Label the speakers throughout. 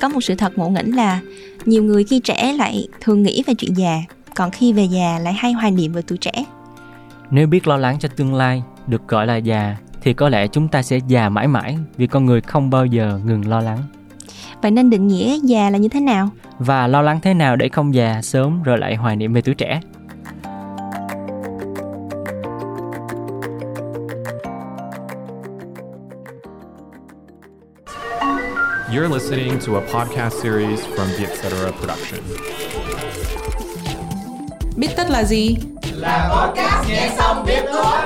Speaker 1: có một sự thật ngộ nghĩnh là nhiều người khi trẻ lại thường nghĩ về chuyện già còn khi về già lại hay hoài niệm về tuổi trẻ.
Speaker 2: Nếu biết lo lắng cho tương lai được gọi là già thì có lẽ chúng ta sẽ già mãi mãi vì con người không bao giờ ngừng lo lắng.
Speaker 1: Vậy nên định nghĩa già là như thế nào?
Speaker 2: Và lo lắng thế nào để không già sớm rồi lại hoài niệm về tuổi trẻ
Speaker 3: You're listening to a podcast series from the Etc. Production.
Speaker 4: Biết tất là gì?
Speaker 5: Là podcast nghe xong biết thôi.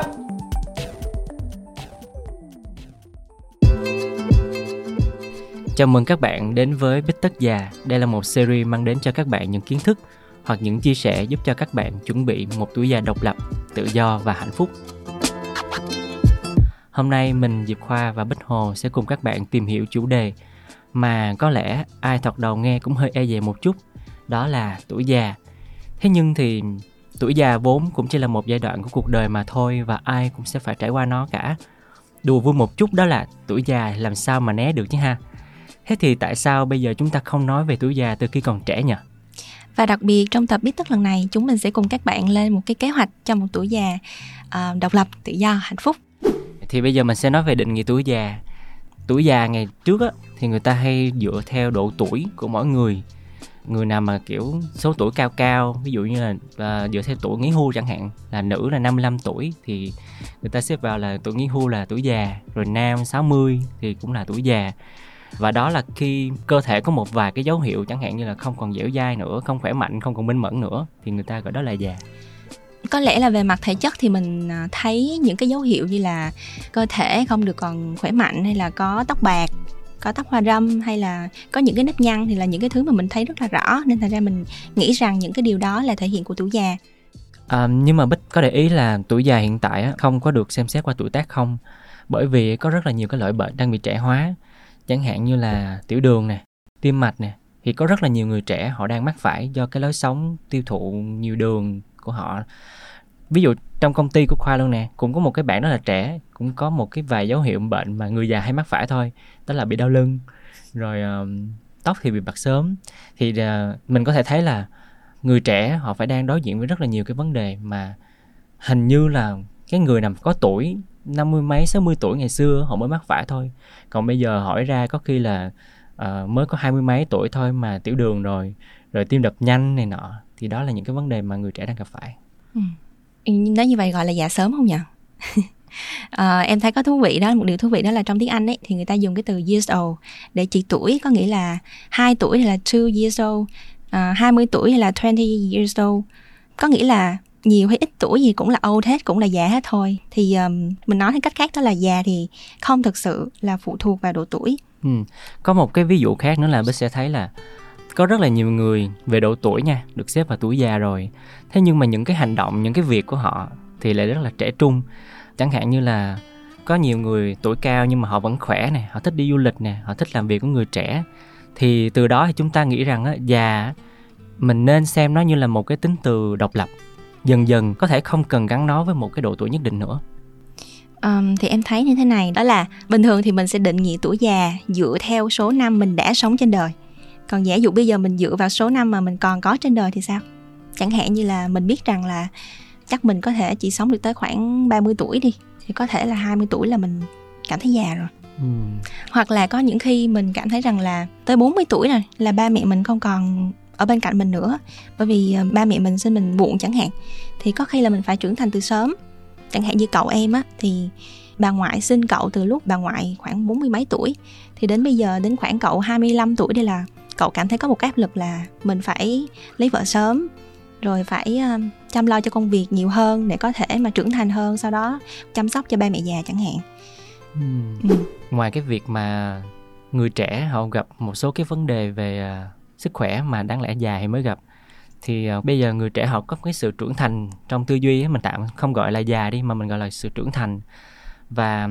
Speaker 2: Chào mừng các bạn đến với Bích Tất Già. Đây là một series mang đến cho các bạn những kiến thức hoặc những chia sẻ giúp cho các bạn chuẩn bị một tuổi già độc lập, tự do và hạnh phúc. Hôm nay mình Diệp Khoa và Bích Hồ sẽ cùng các bạn tìm hiểu chủ đề mà có lẽ ai thoạt đầu nghe cũng hơi e dè một chút, đó là tuổi già. Thế nhưng thì tuổi già vốn cũng chỉ là một giai đoạn của cuộc đời mà thôi và ai cũng sẽ phải trải qua nó cả. Đùa vui một chút đó là tuổi già làm sao mà né được chứ ha. Thế thì tại sao bây giờ chúng ta không nói về tuổi già từ khi còn trẻ nhỉ?
Speaker 1: Và đặc biệt trong tập biết tất lần này chúng mình sẽ cùng các bạn lên một cái kế hoạch cho một tuổi già uh, độc lập, tự do, hạnh phúc.
Speaker 2: Thì bây giờ mình sẽ nói về định nghĩa tuổi già. Tuổi già ngày trước á, thì người ta hay dựa theo độ tuổi của mỗi người. Người nào mà kiểu số tuổi cao cao ví dụ như là uh, dựa theo tuổi nghỉ hưu chẳng hạn là nữ là 55 tuổi thì người ta xếp vào là tuổi nghỉ hưu là tuổi già rồi nam 60 thì cũng là tuổi già. Và đó là khi cơ thể có một vài cái dấu hiệu chẳng hạn như là không còn dẻo dai nữa không khỏe mạnh không còn minh mẫn nữa thì người ta gọi đó là già
Speaker 1: có lẽ là về mặt thể chất thì mình à, thấy những cái dấu hiệu như là cơ thể không được còn khỏe mạnh hay là có tóc bạc có tóc hoa râm hay là có những cái nếp nhăn thì là những cái thứ mà mình thấy rất là rõ. Nên thành ra mình nghĩ rằng những cái điều đó là thể hiện của tuổi già.
Speaker 2: À, nhưng mà bích có để ý là tuổi già hiện tại không có được xem xét qua tuổi tác không? Bởi vì có rất là nhiều cái loại bệnh đang bị trẻ hóa. Chẳng hạn như là tiểu đường nè tim mạch nè thì có rất là nhiều người trẻ họ đang mắc phải do cái lối sống tiêu thụ nhiều đường của họ. Ví dụ trong công ty của khoa luôn nè cũng có một cái bạn rất là trẻ cũng có một cái vài dấu hiệu bệnh mà người già hay mắc phải thôi đó là bị đau lưng rồi uh, tóc thì bị bạc sớm. Thì uh, mình có thể thấy là người trẻ họ phải đang đối diện với rất là nhiều cái vấn đề mà hình như là cái người nào có tuổi năm mươi mấy sáu mươi tuổi ngày xưa họ mới mắc phải thôi. Còn bây giờ hỏi ra có khi là uh, mới có hai mươi mấy tuổi thôi mà tiểu đường rồi rồi tim đập nhanh này nọ thì đó là những cái vấn đề mà người trẻ đang gặp phải.
Speaker 1: Ừ. nói như vậy gọi là già sớm không nhỉ? À, em thấy có thú vị đó một điều thú vị đó là trong tiếng Anh ấy thì người ta dùng cái từ years old để chỉ tuổi có nghĩa là hai tuổi thì là two years old à, 20 tuổi hay là 20 years old. Có nghĩa là nhiều hay ít tuổi gì cũng là old hết cũng là già hết thôi. Thì um, mình nói theo cách khác đó là già thì không thực sự là phụ thuộc vào độ tuổi.
Speaker 2: Ừ. có một cái ví dụ khác nữa là bích sẽ thấy là có rất là nhiều người về độ tuổi nha được xếp vào tuổi già rồi. Thế nhưng mà những cái hành động những cái việc của họ thì lại rất là trẻ trung. Chẳng hạn như là có nhiều người tuổi cao nhưng mà họ vẫn khỏe nè họ thích đi du lịch nè họ thích làm việc của người trẻ. Thì từ đó thì chúng ta nghĩ rằng á, già mình nên xem nó như là một cái tính từ độc lập. Dần dần có thể không cần gắn nó với một cái độ tuổi nhất định nữa.
Speaker 1: Um, thì em thấy như thế này đó là bình thường thì mình sẽ định nghĩa tuổi già dựa theo số năm mình đã sống trên đời còn giả dụ bây giờ mình dựa vào số năm mà mình còn có trên đời thì sao? Chẳng hạn như là mình biết rằng là chắc mình có thể chỉ sống được tới khoảng 30 tuổi đi thì có thể là 20 tuổi là mình cảm thấy già rồi. Ừ. hoặc là có những khi mình cảm thấy rằng là tới 40 tuổi rồi là ba mẹ mình không còn ở bên cạnh mình nữa. Bởi vì ờ, ba mẹ mình sinh mình muộn chẳng hạn thì có khi là mình phải trưởng thành từ sớm. Chẳng hạn như cậu em á thì bà ngoại sinh cậu từ lúc bà ngoại khoảng bốn mươi mấy tuổi thì đến bây giờ đến khoảng cậu 25 tuổi đây là cậu cảm thấy có một áp lực là mình phải lấy vợ sớm rồi phải uh, chăm lo cho công việc nhiều hơn để có thể mà trưởng thành hơn sau đó chăm sóc cho ba mẹ già chẳng hạn
Speaker 2: ừ. Ừ. ngoài cái việc mà người trẻ họ gặp một số cái vấn đề về uh, sức khỏe mà đáng lẽ già thì mới gặp thì uh, bây giờ người trẻ họ có cái sự trưởng thành trong tư duy mình tạm không gọi là già đi mà mình gọi là sự trưởng thành và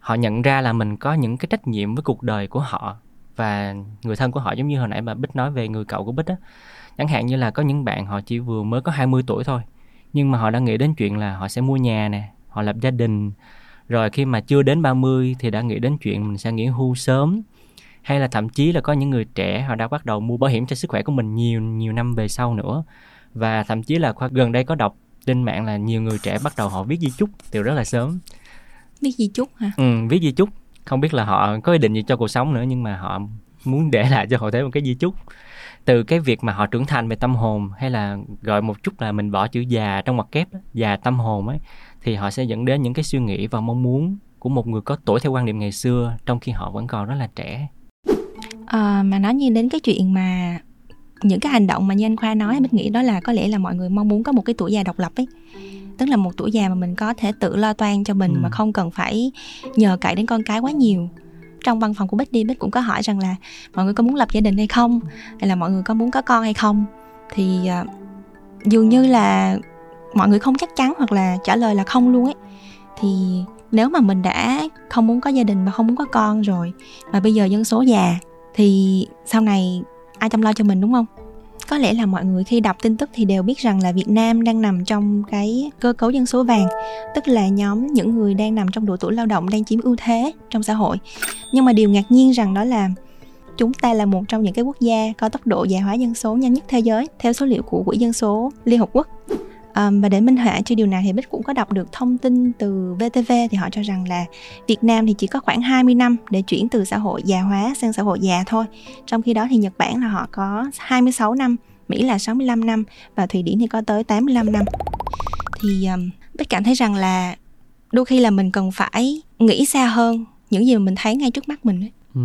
Speaker 2: họ nhận ra là mình có những cái trách nhiệm với cuộc đời của họ và người thân của họ giống như hồi nãy bà Bích nói về người cậu của Bích á. Chẳng hạn như là có những bạn họ chỉ vừa mới có 20 tuổi thôi nhưng mà họ đã nghĩ đến chuyện là họ sẽ mua nhà nè họ lập gia đình. Rồi khi mà chưa đến 30 thì đã nghĩ đến chuyện mình sẽ nghỉ hưu sớm. Hay là thậm chí là có những người trẻ họ đã bắt đầu mua bảo hiểm cho sức khỏe của mình nhiều nhiều năm về sau nữa. Và thậm chí là khoa gần đây có đọc trên mạng là nhiều người trẻ bắt đầu họ viết di chúc từ rất là sớm.
Speaker 1: Biết gì chút hả?
Speaker 2: Ừ, viết di chúc không biết là họ có ý định gì cho cuộc sống nữa nhưng mà họ muốn để lại cho hậu thế một cái di chúc. Từ cái việc mà họ trưởng thành về tâm hồn hay là gọi một chút là mình bỏ chữ già trong mặt kép già tâm hồn ấy thì họ sẽ dẫn đến những cái suy nghĩ và mong muốn của một người có tuổi theo quan niệm ngày xưa trong khi họ vẫn còn rất là trẻ.
Speaker 1: À, mà nói như đến cái chuyện mà những cái hành động mà như anh khoa nói mình nghĩ đó là có lẽ là mọi người mong muốn có một cái tuổi già độc lập ấy tức là một tuổi già mà mình có thể tự lo toan cho mình ừ. mà không cần phải nhờ cậy đến con cái quá nhiều. Trong văn phòng của Bích đi Bích cũng có hỏi rằng là mọi người có muốn lập gia đình hay không? Hay là mọi người có muốn có con hay không? Thì uh, dường như là mọi người không chắc chắn hoặc là trả lời là không luôn ấy. Thì nếu mà mình đã không muốn có gia đình và không muốn có con rồi mà bây giờ dân số già thì sau này ai chăm lo cho mình đúng không có lẽ là mọi người khi đọc tin tức thì đều biết rằng là Việt Nam đang nằm trong cái cơ cấu dân số vàng, tức là nhóm những người đang nằm trong độ tuổi lao động đang chiếm ưu thế trong xã hội. Nhưng mà điều ngạc nhiên rằng đó là chúng ta là một trong những cái quốc gia có tốc độ già hóa dân số nhanh nhất thế giới theo số liệu của quỹ dân số Liên Hợp Quốc. Um, và để minh họa cho điều này thì Bích cũng có đọc được thông tin từ VTV thì họ cho rằng là Việt Nam thì chỉ có khoảng 20 năm để chuyển từ xã hội già hóa sang xã hội già thôi. Trong khi đó thì Nhật Bản là họ có 26 năm, Mỹ là 65 năm và Thụy Điển thì có tới 85 năm. Thì um, Bích cảm thấy rằng là đôi khi là mình cần phải nghĩ xa hơn những gì mà mình thấy ngay trước mắt mình ấy.
Speaker 2: Ừ.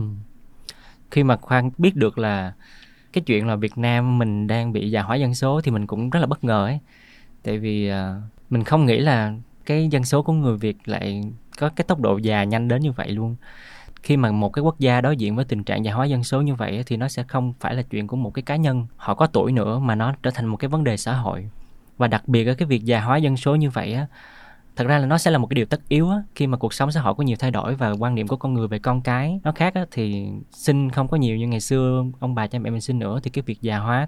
Speaker 2: Khi mà Khoan biết được là cái chuyện là Việt Nam mình đang bị già hóa dân số thì mình cũng rất là bất ngờ ấy tại vì uh, mình không nghĩ là cái dân số của người Việt lại có cái tốc độ già nhanh đến như vậy luôn. Khi mà một cái quốc gia đối diện với tình trạng già hóa dân số như vậy thì nó sẽ không phải là chuyện của một cái cá nhân họ có tuổi nữa mà nó trở thành một cái vấn đề xã hội. Và đặc biệt ở cái việc già hóa dân số như vậy á thật ra là nó sẽ là một cái điều tất yếu á. Khi mà cuộc sống xã hội có nhiều thay đổi và quan niệm của con người về con cái nó khác á thì sinh không có nhiều như ngày xưa ông bà cha mẹ mình sinh nữa thì cái việc già hóa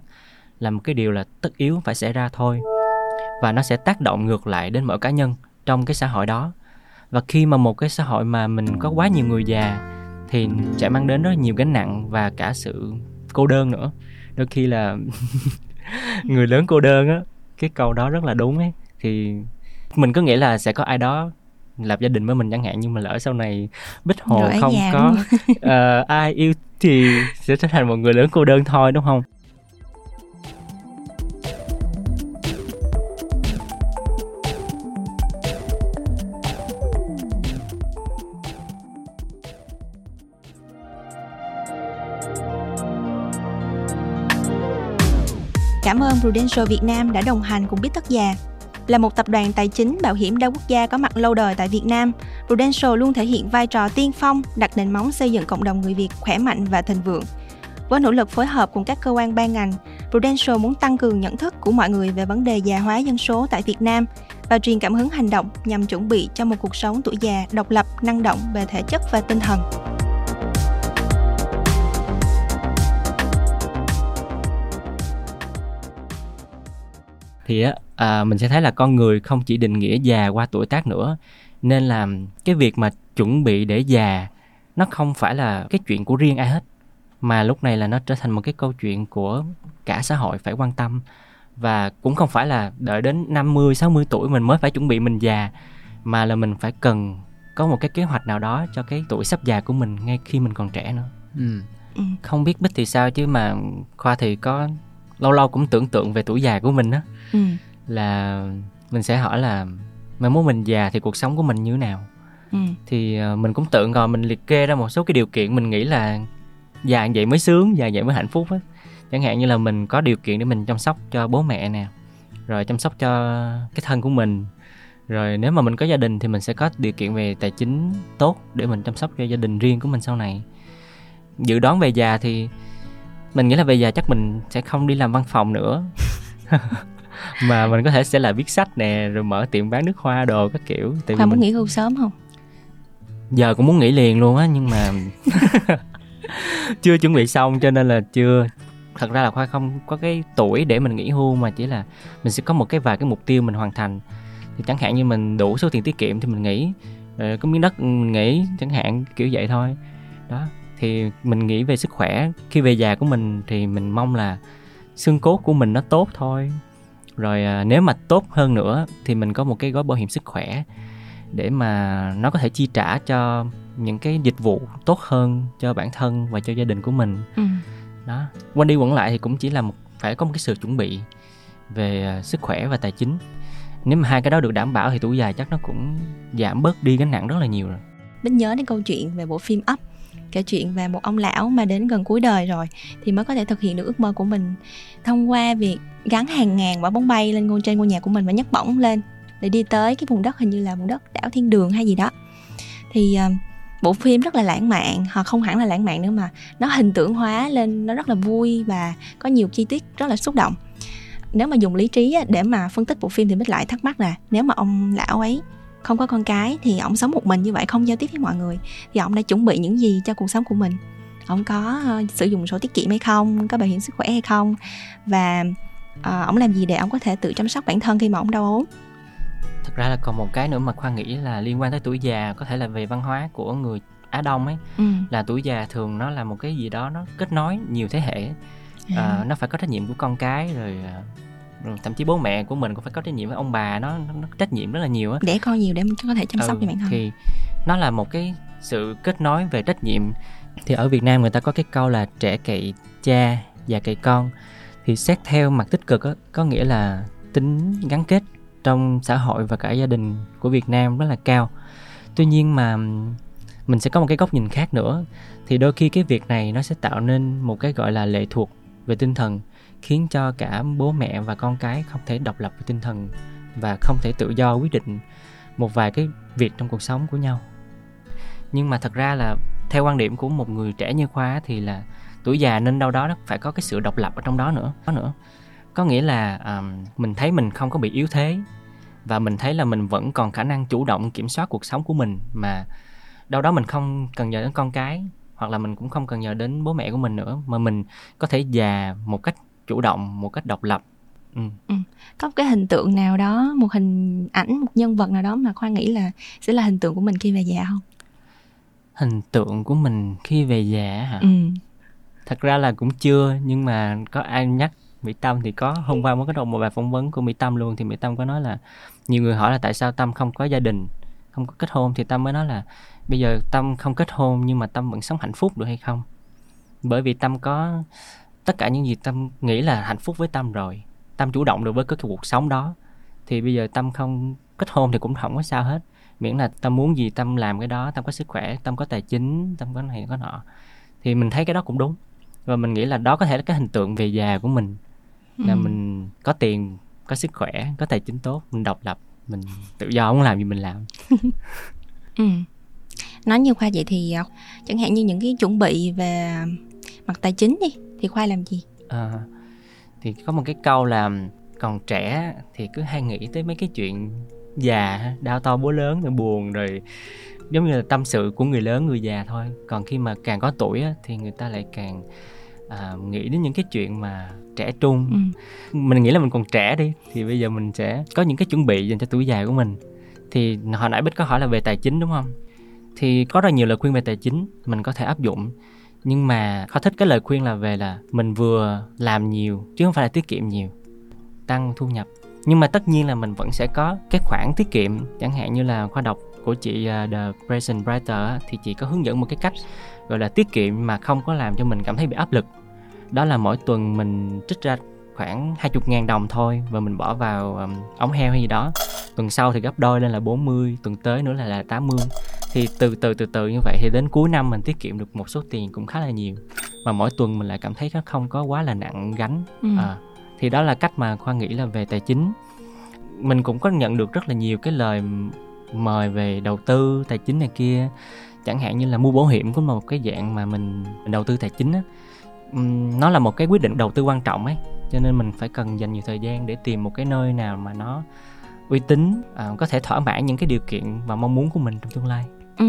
Speaker 2: là một cái điều là tất yếu phải xảy ra thôi và nó sẽ tác động ngược lại đến mỗi cá nhân trong cái xã hội đó. Và khi mà một cái xã hội mà mình có quá nhiều người già thì sẽ mang đến rất nhiều gánh nặng và cả sự cô đơn nữa. Đôi khi là người lớn cô đơn á cái câu đó rất là đúng ấy. Thì mình cứ nghĩ là sẽ có ai đó lập gia đình với mình chẳng hạn nhưng mà lỡ sau này bích hồ Rồi không có uh, ai yêu thì sẽ trở thành một người lớn cô đơn thôi đúng không
Speaker 1: Cảm ơn Prudential Việt Nam đã đồng hành cùng Biết Tất Già. Là một tập đoàn tài chính bảo hiểm đa quốc gia có mặt lâu đời tại Việt Nam, Prudential luôn thể hiện vai trò tiên phong, đặt nền móng xây dựng cộng đồng người Việt khỏe mạnh và thịnh vượng. Với nỗ lực phối hợp cùng các cơ quan ban ngành, Prudential muốn tăng cường nhận thức của mọi người về vấn đề già hóa dân số tại Việt Nam và truyền cảm hứng hành động nhằm chuẩn bị cho một cuộc sống tuổi già độc lập, năng động về thể chất và tinh thần.
Speaker 2: Thì á à, mình sẽ thấy là con người không chỉ định nghĩa già qua tuổi tác nữa nên là cái việc mà chuẩn bị để già nó không phải là cái chuyện của riêng ai hết mà lúc này là nó trở thành một cái câu chuyện của cả xã hội phải quan tâm và cũng không phải là đợi đến 50 60 tuổi mình mới phải chuẩn bị mình già mà là mình phải cần có một cái kế hoạch nào đó cho cái tuổi sắp già của mình ngay khi mình còn trẻ nữa. Ừ. ừ. Không biết Bích thì sao chứ mà Khoa thì có lâu lâu cũng tưởng tượng về tuổi già của mình á. Ừ. là mình sẽ hỏi là mai mốt mình già thì cuộc sống của mình như thế nào? Ừ. thì uh, mình cũng tự ngồi mình liệt kê ra một số cái điều kiện mình nghĩ là già vậy mới sướng già vậy mới hạnh phúc á. Chẳng hạn như là mình có điều kiện để mình chăm sóc cho bố mẹ nè rồi chăm sóc cho cái thân của mình. Rồi nếu mà mình có gia đình thì mình sẽ có điều kiện về tài chính tốt để mình chăm sóc cho gia đình riêng của mình sau này. Dự đoán về già thì mình nghĩ là bây giờ chắc mình sẽ không đi làm văn phòng nữa. Mà mình có thể sẽ là viết sách nè rồi mở tiệm bán nước hoa đồ các kiểu.
Speaker 1: Tại vì muốn nghỉ hưu sớm không?
Speaker 2: Giờ cũng muốn nghỉ liền luôn á nhưng mà chưa chuẩn bị xong cho nên là chưa. Thật ra là khoa không có cái tuổi để mình nghỉ hưu mà chỉ là mình sẽ có một cái vài cái mục tiêu mình hoàn thành. Thì chẳng hạn như mình đủ số tiền tiết kiệm thì mình nghỉ. Rồi có miếng đất mình nghỉ chẳng hạn kiểu vậy thôi. Đó thì mình nghĩ về sức khỏe. Khi về già của mình thì mình mong là xương cốt của mình nó tốt thôi. Rồi à, nếu mà tốt hơn nữa thì mình có một cái gói bảo hiểm sức khỏe để mà nó có thể chi trả cho những cái dịch vụ tốt hơn cho bản thân và cho gia đình của mình.
Speaker 1: Ừ.
Speaker 2: đó. Quanh đi quẩn lại thì cũng chỉ là một phải có một cái sự chuẩn bị về à, sức khỏe và tài chính. Nếu mà hai cái đó được đảm bảo thì tuổi già chắc nó cũng giảm bớt đi gánh nặng rất là nhiều rồi.
Speaker 1: Bích nhớ đến câu chuyện về bộ phim Up kể chuyện về một ông lão mà đến gần cuối đời rồi thì mới có thể thực hiện được ước mơ của mình. Thông qua việc gắn hàng ngàn quả bóng bay lên ngôi trên ngôi nhà của mình và nhấc bổng lên để đi tới cái vùng đất hình như là vùng đất đảo thiên đường hay gì đó. Thì uh, bộ phim rất là lãng mạn hoặc không hẳn là lãng mạn nữa mà nó hình tượng hóa lên nó rất là vui và có nhiều chi tiết rất là xúc động. Nếu mà dùng lý trí để mà phân tích bộ phim thì bích lại thắc mắc là nếu mà ông lão ấy không có con cái thì ông sống một mình như vậy không giao tiếp với mọi người. Thì ông đã chuẩn bị những gì cho cuộc sống của mình? Ông có uh, sử dụng sổ tiết kiệm hay không? Có bảo hiểm sức khỏe hay không? Và uh, ông làm gì để ông có thể tự chăm sóc bản thân khi mà ông đau ốm?
Speaker 2: Thật ra là còn một cái nữa mà khoa nghĩ là liên quan tới tuổi già có thể là về văn hóa của người á đông ấy.
Speaker 1: Ừ.
Speaker 2: là tuổi già thường nó là một cái gì đó nó kết nối nhiều thế hệ.
Speaker 1: À.
Speaker 2: à, nó phải có trách nhiệm của con cái rồi thậm chí bố mẹ của mình cũng phải có trách nhiệm với ông bà nó, nó, nó trách nhiệm rất là nhiều á.
Speaker 1: Để con nhiều để mình có thể chăm sóc
Speaker 2: Ừ,
Speaker 1: cho bản thân.
Speaker 2: thì nó là một cái sự kết nối về trách nhiệm. Thì ở Việt Nam người ta có cái câu là trẻ cậy cha già cậy con thì xét theo mặt tích cực á, có nghĩa là tính gắn kết trong xã hội và cả gia đình của Việt Nam rất là cao. Tuy nhiên mà mình sẽ có một cái góc nhìn khác nữa. Thì đôi khi cái việc này nó sẽ tạo nên một cái gọi là lệ thuộc về tinh thần khiến cho cả bố mẹ và con cái không thể độc lập về tinh thần và không thể tự do quyết định một vài cái việc trong cuộc sống của nhau. Nhưng mà thật ra là theo quan điểm của một người trẻ như khoa thì là tuổi già nên đâu đó nó phải có cái sự độc lập ở trong đó nữa có nữa. Có nghĩa là um, mình thấy mình không có bị yếu thế và mình thấy là mình vẫn còn khả năng chủ động kiểm soát cuộc sống của mình mà đâu đó mình không cần nhờ đến con cái hoặc là mình cũng không cần nhờ đến bố mẹ của mình nữa mà mình có thể già một cách chủ động một cách độc lập. Ừ.
Speaker 1: có một cái hình tượng nào đó một hình ảnh một nhân vật nào đó mà khoa nghĩ là sẽ là hình tượng của mình khi về già không?
Speaker 2: Hình tượng của mình khi về già hả?
Speaker 1: Ừ.
Speaker 2: Thật ra là cũng chưa nhưng mà có ai nhắc Mỹ Tâm thì có. Hôm qua mới có đọc một bài phỏng vấn của Mỹ Tâm luôn thì Mỹ Tâm có nói là nhiều người hỏi là tại sao Tâm không có gia đình không có kết hôn thì Tâm mới nói là bây giờ Tâm không kết hôn nhưng mà Tâm vẫn sống hạnh phúc được hay không? Bởi vì Tâm có tất cả những gì Tâm nghĩ là hạnh phúc với Tâm rồi. Tâm chủ động được với cái cuộc sống đó. Thì bây giờ Tâm không kết hôn thì cũng không có sao hết. Miễn là Tâm muốn gì Tâm làm cái đó Tâm có sức khỏe Tâm có tài chính Tâm có này có nọ. Thì mình thấy cái đó cũng đúng. Và mình nghĩ là đó có thể là cái hình tượng về già của mình. Là
Speaker 1: Ừ.
Speaker 2: mình có tiền có sức khỏe có tài chính tốt mình độc lập mình tự do muốn làm gì mình làm.
Speaker 1: Ừ. Nói như Khoa vậy thì ờ, chẳng hạn như những cái chuẩn bị về mặt tài chính đi thì Khoa làm gì?
Speaker 2: à, thì có một cái câu là còn trẻ thì cứ hay nghĩ tới mấy cái chuyện già đau to bố lớn rồi buồn rồi giống như là tâm sự của người lớn người già thôi. Còn khi mà càng có tuổi á, thì người ta lại càng à, nghĩ đến những cái chuyện mà trẻ trung.
Speaker 1: Ừ.
Speaker 2: mình nghĩ là mình còn trẻ đi thì bây giờ mình sẽ có những cái chuẩn bị dành cho tuổi già của mình. Thì hồi nãy bích có hỏi là về tài chính đúng không? Thì có rất nhiều lời khuyên về tài chính mình có thể áp dụng nhưng mà khó thích cái lời khuyên là về là mình vừa làm nhiều chứ không phải là tiết kiệm nhiều tăng thu nhập. Nhưng mà tất nhiên là mình vẫn sẽ có cái khoản tiết kiệm chẳng hạn như là khoa đọc của chị à, The Present Writer thì chị có hướng dẫn một cái cách gọi là tiết kiệm mà không có làm cho mình cảm thấy bị áp lực. Đó là mỗi tuần mình trích ra khoảng 20 ngàn đồng thôi và mình bỏ vào um, ống heo hay gì đó tuần sau thì gấp đôi lên là 40 tuần tới nữa là là 80 thì từ từ từ từ như vậy thì đến cuối năm mình tiết kiệm được một số tiền cũng khá là nhiều. Và mỗi tuần mình lại cảm thấy nó không có quá là nặng gánh.
Speaker 1: Ừ.
Speaker 2: à, thì đó là cách mà khoa nghĩ là về tài chính. Mình cũng có nhận được rất là nhiều cái lời mời về đầu tư tài chính này kia. Chẳng hạn như là mua bảo hiểm cũng là một cái dạng mà mình đầu tư tài chính á. Nó là một cái quyết định đầu tư quan trọng ấy. Cho nên mình phải cần dành nhiều thời gian để tìm một cái nơi nào mà nó uy tín à, có thể thỏa mãn những cái điều kiện và mong muốn của mình trong tương lai.
Speaker 1: Ừ.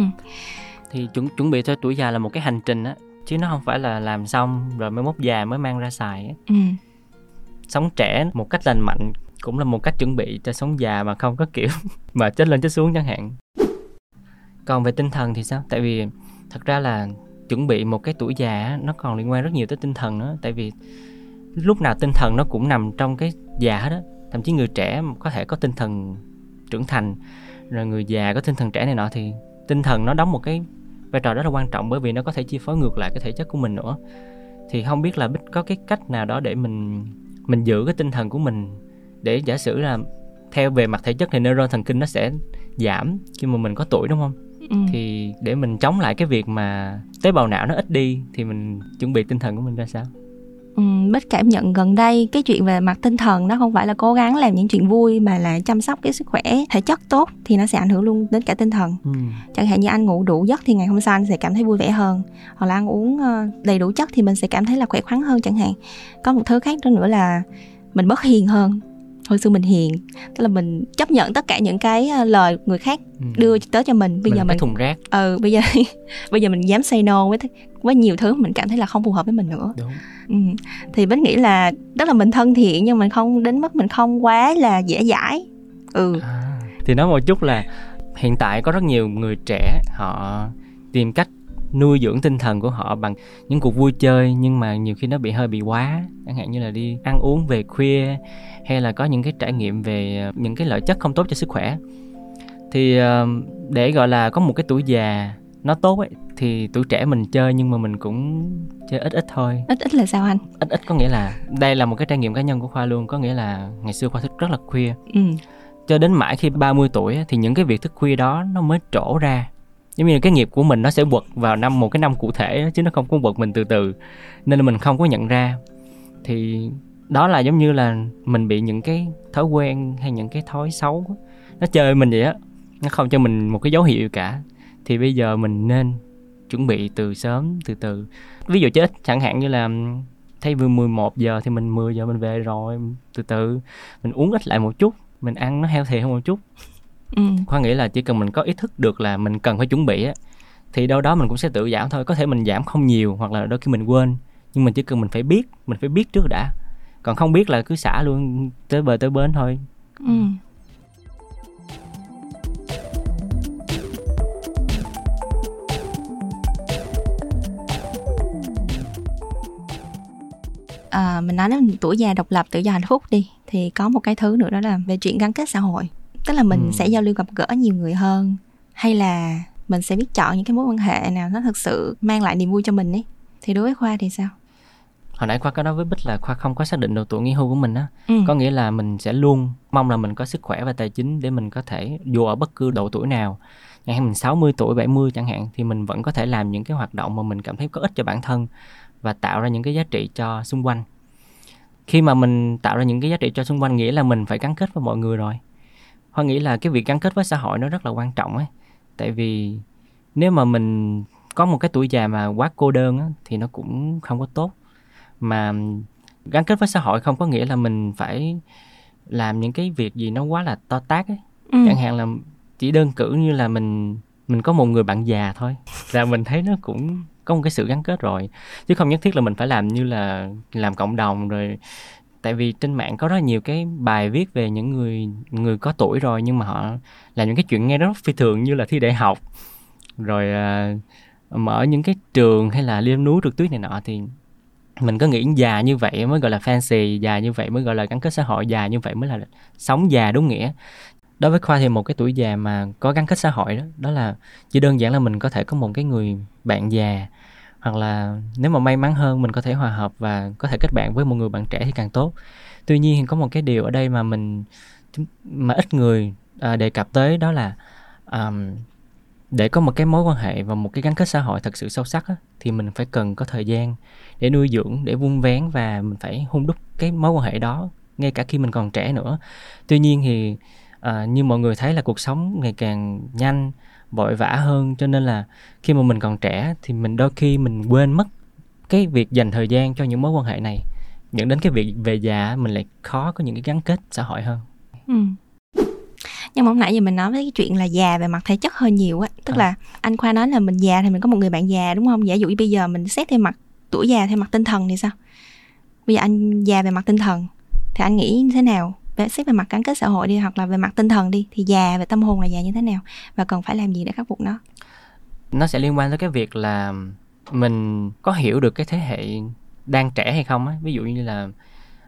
Speaker 2: thì chuẩn chuẩn bị cho tuổi già là một cái hành trình á chứ nó không phải là làm xong rồi mới mốt già mới mang ra xài á.
Speaker 1: Ừ.
Speaker 2: sống trẻ một cách lành mạnh cũng là một cách chuẩn bị cho sống già mà không có kiểu mà chết lên chết xuống chẳng hạn. Còn về tinh thần thì sao? Tại vì thật ra là chuẩn bị một cái tuổi già nó còn liên quan rất nhiều tới tinh thần nữa tại vì lúc nào tinh thần nó cũng nằm trong cái già hết á thậm chí người trẻ có thể có tinh thần trưởng thành rồi người già có tinh thần trẻ này nọ thì tinh thần nó đóng một cái vai trò rất là quan trọng bởi vì nó có thể chi phối ngược lại cái thể chất của mình nữa. Thì không biết là bích có cái cách nào đó để mình mình giữ cái tinh thần của mình để giả sử là theo về mặt thể chất thì neuron thần kinh nó sẽ giảm khi mà mình có tuổi đúng không? Ừ. thì để mình chống lại cái việc mà tế bào não nó ít đi thì mình chuẩn bị tinh thần của mình ra sao
Speaker 1: Ừ, Bích cảm nhận gần đây cái chuyện về mặt tinh thần nó không phải là cố gắng làm những chuyện vui mà là chăm sóc cái sức khỏe thể chất tốt thì nó sẽ ảnh hưởng luôn đến cả tinh thần. Ừ. chẳng hạn như anh ngủ đủ giấc thì ngày hôm sau anh sẽ cảm thấy vui vẻ hơn. Hoặc là ăn uống ờ, đầy đủ chất thì mình sẽ cảm thấy là khỏe khoắn hơn chẳng hạn. Có một thứ khác nữa là mình bớt hiền hơn hồi xưa mình hiền tức là mình chấp nhận tất cả những cái ờ, lời người khác ừ. đưa tới cho mình
Speaker 2: bây mình giờ mình thùng rác
Speaker 1: ừ bây giờ bây giờ mình dám say no với với nhiều thứ mình cảm thấy là không phù hợp với mình nữa
Speaker 2: Đúng.
Speaker 1: Ừ. thì bích nghĩ là tức là mình thân thiện nhưng mình không đến mức mình không quá là dễ dãi ừ
Speaker 2: à, thì nói một chút là hiện tại có rất nhiều người trẻ họ tìm cách nuôi dưỡng tinh thần của họ bằng những cuộc vui chơi nhưng mà nhiều khi nó bị hơi bị quá. Chẳng hạn như là đi ăn uống về khuya hay là có những cái trải nghiệm về ờ, những cái lợi chất không tốt cho sức khỏe. Thì ờ, để gọi là có một cái tuổi già nó tốt ấy thì tuổi trẻ mình chơi nhưng mà mình cũng chơi ít ít thôi.
Speaker 1: Ít ít là sao anh?
Speaker 2: Ít ít có nghĩa là đây là một cái trải nghiệm cá nhân của khoa luôn có nghĩa là ngày xưa khoa thức rất là khuya. Ừ. cho đến mãi khi 30 tuổi thì những cái việc thức khuya đó nó mới trổ ra giống như cái nghiệp của mình nó sẽ quật vào năm, một cái năm cụ thể chứ nó không có quật mình từ từ. Nên là mình không có nhận ra. Thì đó là giống như là mình bị những cái thói quen hay những cái thói xấu nó chơi mình vậy á. Nó không cho mình một cái dấu hiệu cả. Thì bây giờ mình nên chuẩn bị từ sớm, từ từ. Ví dụ chết chẳng hạn như là thay vì 11 giờ thì mình 10 giờ mình về rồi, từ từ. Mình uống ít lại một chút, mình ăn nó heo healthy hơn một chút ừ. khoa nghĩ là chỉ cần mình có ý thức được là mình cần phải chuẩn bị á thì đâu đó mình cũng sẽ tự giảm thôi có thể mình giảm không nhiều hoặc là đôi khi mình quên nhưng mình chỉ cần mình phải biết mình phải biết trước đã còn không biết là cứ xả luôn tới bờ tới bến thôi ừ.
Speaker 1: à, mình nói đến tuổi già độc lập tự do hạnh phúc đi thì có một cái thứ nữa đó là về chuyện gắn kết xã hội tức là mình ừ. sẽ giao lưu gặp gỡ nhiều người hơn hay là mình sẽ biết chọn những cái mối quan hệ nào nó thực sự mang lại niềm vui cho mình ấy. Thì đối với khoa thì sao?
Speaker 2: Hồi nãy khoa có nói với bích là khoa không có xác định độ tuổi nghỉ hưu của mình á. Ừ. có nghĩa là mình sẽ luôn mong là mình có sức khỏe và tài chính để mình có thể dù ở bất cứ độ tuổi nào. Chẳng hạn mình 60 tuổi 70 chẳng hạn thì mình vẫn có thể làm những cái hoạt động mà mình cảm thấy có ích cho bản thân và tạo ra những cái giá trị cho xung quanh. Khi mà mình tạo ra những cái giá trị cho xung quanh nghĩa là mình phải gắn kết với mọi người rồi hoa nghĩ là cái việc gắn kết với xã hội nó rất là quan trọng ấy. Tại vì nếu mà mình có một cái tuổi già mà quá cô đơn á, thì nó cũng không có tốt. Mà gắn kết với xã hội không có nghĩa là mình phải làm những cái việc gì nó quá là to tác ấy. Ừ. chẳng hạn là chỉ đơn cử như là mình mình có một người bạn già thôi là mình thấy nó cũng có một cái sự gắn kết rồi. Chứ không nhất thiết là mình phải làm như là làm cộng đồng rồi tại vì trên mạng có rất nhiều cái bài viết về những người người có tuổi rồi nhưng mà họ làm những cái chuyện nghe rất phi thường như là thi đại học. Rồi uh, mở những cái trường hay là leo núi trượt tuyết này nọ thì mình có nghĩ già như vậy mới gọi là fancy già như vậy mới gọi là gắn kết xã hội già như vậy mới là sống già đúng nghĩa. Đối với khoa thì một cái tuổi già mà có gắn kết xã hội đó đó là chỉ đơn giản là mình có thể có một cái người bạn già hoặc là nếu mà may mắn hơn mình có thể hòa hợp và có thể kết bạn với một người bạn trẻ thì càng tốt. Tuy nhiên có một cái điều ở đây mà mình mà ít người à, đề cập tới đó là um, để có một cái mối quan hệ và một cái gắn kết xã hội thật sự sâu sắc á, thì mình phải cần có thời gian để nuôi dưỡng để vun vén và mình phải hung đúc cái mối quan hệ đó ngay cả khi mình còn trẻ nữa. Tuy nhiên thì à, như mọi người thấy là cuộc sống ngày càng nhanh vội vã hơn. Cho nên là khi mà mình còn trẻ thì mình đôi khi mình quên mất cái việc dành thời gian cho những mối quan hệ này. Dẫn đến cái việc về già mình lại khó có những cái gắn kết xã hội hơn. Ừ.
Speaker 1: nhưng mà hôm nãy giờ mình nói với cái chuyện là già về mặt thể chất hơi nhiều á. Tức à. là anh khoa nói là mình già thì mình có một người bạn già đúng không? Giả dụ bây giờ mình xét theo mặt tuổi già theo mặt tinh thần thì sao? Bây giờ anh già về mặt tinh thần thì anh nghĩ như thế nào về xét về mặt gắn kết xã hội đi hoặc là về mặt tinh thần đi thì già về tâm hồn là già như thế nào? Và cần phải làm gì để khắc phục nó?
Speaker 2: Nó sẽ liên quan tới cái việc là mình có hiểu được cái thế hệ đang trẻ hay không á. Ví dụ như là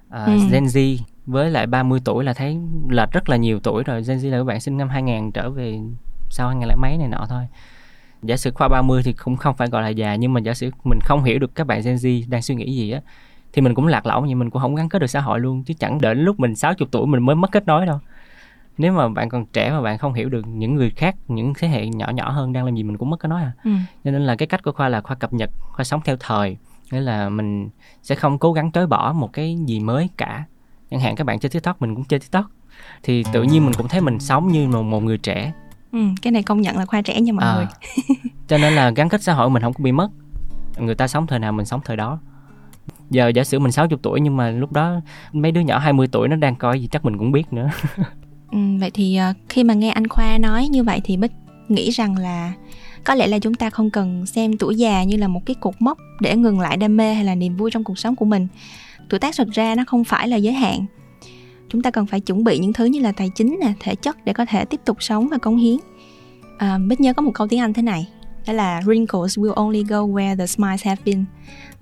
Speaker 2: uh,
Speaker 1: Ừ.
Speaker 2: Gen Z với lại 30 tuổi là thấy lệch rất là nhiều tuổi rồi. Gen Z là các bạn sinh năm 2000 trở về sau 2000 lẻ mấy này nọ thôi. Giả sử qua 30 thì cũng không phải gọi là già nhưng mà giả sử mình không hiểu được các bạn Gen Z đang suy nghĩ gì á thì mình cũng lạc lõng nhưng mình cũng không gắn kết được xã hội luôn chứ chẳng đợi đến lúc mình 60 tuổi mình mới mất kết nối đâu. Nếu mà bạn còn trẻ mà bạn không hiểu được những người khác những thế hệ nhỏ nhỏ hơn đang làm gì mình cũng mất kết nối à.
Speaker 1: Ừ.
Speaker 2: cho nên là cái cách của khoa là khoa cập nhật khoa sống theo thời nghĩa là mình sẽ không cố gắng chối bỏ một cái gì mới cả. Chẳng hạn các bạn chơi tiktok mình cũng chơi tiktok. Thì tự nhiên mình cũng thấy mình sống như một, một người trẻ.
Speaker 1: Ừ. cái này công nhận là khoa trẻ nha mọi
Speaker 2: À,
Speaker 1: người.
Speaker 2: Cho nên là gắn kết xã hội mình không có bị mất. Người ta sống thời nào mình sống thời đó giờ giả sử mình 60 tuổi nhưng mà lúc đó mấy đứa nhỏ 20 tuổi nó đang coi gì chắc mình cũng biết nữa.
Speaker 1: Ừ. vậy thì ờ, khi mà nghe anh khoa nói như vậy thì bích nghĩ rằng là có lẽ là chúng ta không cần xem tuổi già như là một cái cột mốc để ngừng lại đam mê hay là niềm vui trong cuộc sống của mình. Tuổi tác thật ra nó không phải là giới hạn. Chúng ta cần phải chuẩn bị những thứ như là tài chính nè thể chất để có thể tiếp tục sống và cống hiến. À, bích nhớ có một câu tiếng anh thế này đó là wrinkles will only go where the smiles have been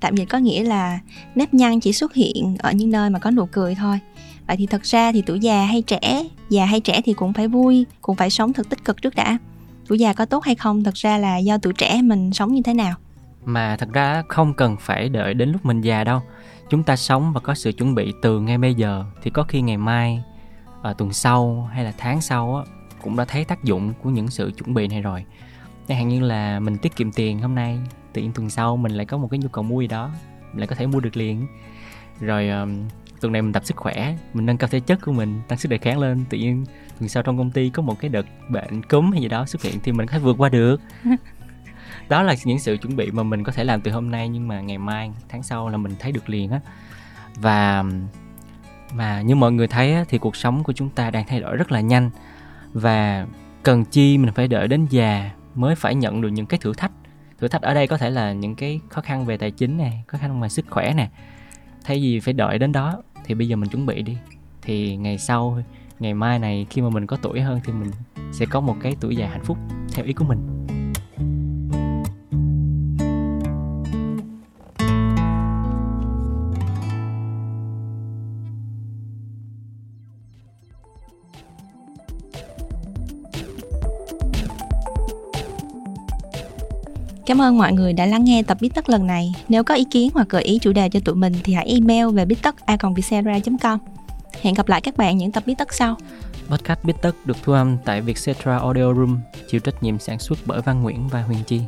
Speaker 1: tạm dịch có nghĩa là nếp nhăn chỉ xuất hiện ở những nơi mà có nụ cười thôi. Vậy thì thật ra thì tuổi già hay trẻ già hay trẻ thì cũng phải vui cũng phải sống thật tích cực trước đã. Tuổi già có tốt hay không thật ra là do tuổi trẻ mình sống như thế nào.
Speaker 2: Mà thật ra không cần phải đợi đến lúc mình già đâu. Chúng ta sống và có sự chuẩn bị từ ngay bây giờ. Thì có khi ngày mai ở tuần sau hay là tháng sau á, cũng đã thấy tác dụng của những sự chuẩn bị này rồi chẳng hạn như là mình tiết kiệm tiền hôm nay tự nhiên tuần sau mình lại có một cái nhu cầu mua gì đó mình lại có thể mua được liền. Rồi um, tuần này mình tập sức khỏe mình nâng cao thể chất của mình tăng sức đề kháng lên tự nhiên tuần sau trong công ty có một cái đợt bệnh cúm hay gì đó xuất hiện thì mình có thể vượt qua được. Đó là những sự chuẩn bị mà mình có thể làm từ hôm nay nhưng mà ngày mai tháng sau là mình thấy được liền á. Và mà như mọi người thấy á, thì cuộc sống của chúng ta đang thay đổi rất là nhanh và cần chi mình phải đợi đến già mới phải nhận được những cái thử thách. Thử thách ở đây có thể là những cái khó khăn về tài chính này, khó khăn về sức khỏe nè. Thay vì phải đợi đến đó thì bây giờ mình chuẩn bị đi. Thì ngày sau ngày mai này khi mà mình có tuổi hơn thì mình sẽ có một cái tuổi già hạnh phúc theo ý của mình.
Speaker 1: Cảm ơn mọi người đã lắng nghe tập Biết Tất lần này. Nếu có ý kiến hoặc gợi ý chủ đề cho tụi mình thì hãy email về biết tất com Hẹn gặp lại các bạn những tập Biết Tất sau.
Speaker 2: Podcast Biết Tất được thu âm tại Vietcetera Audio Room, chịu trách nhiệm sản xuất bởi Văn Nguyễn và Huyền Chi.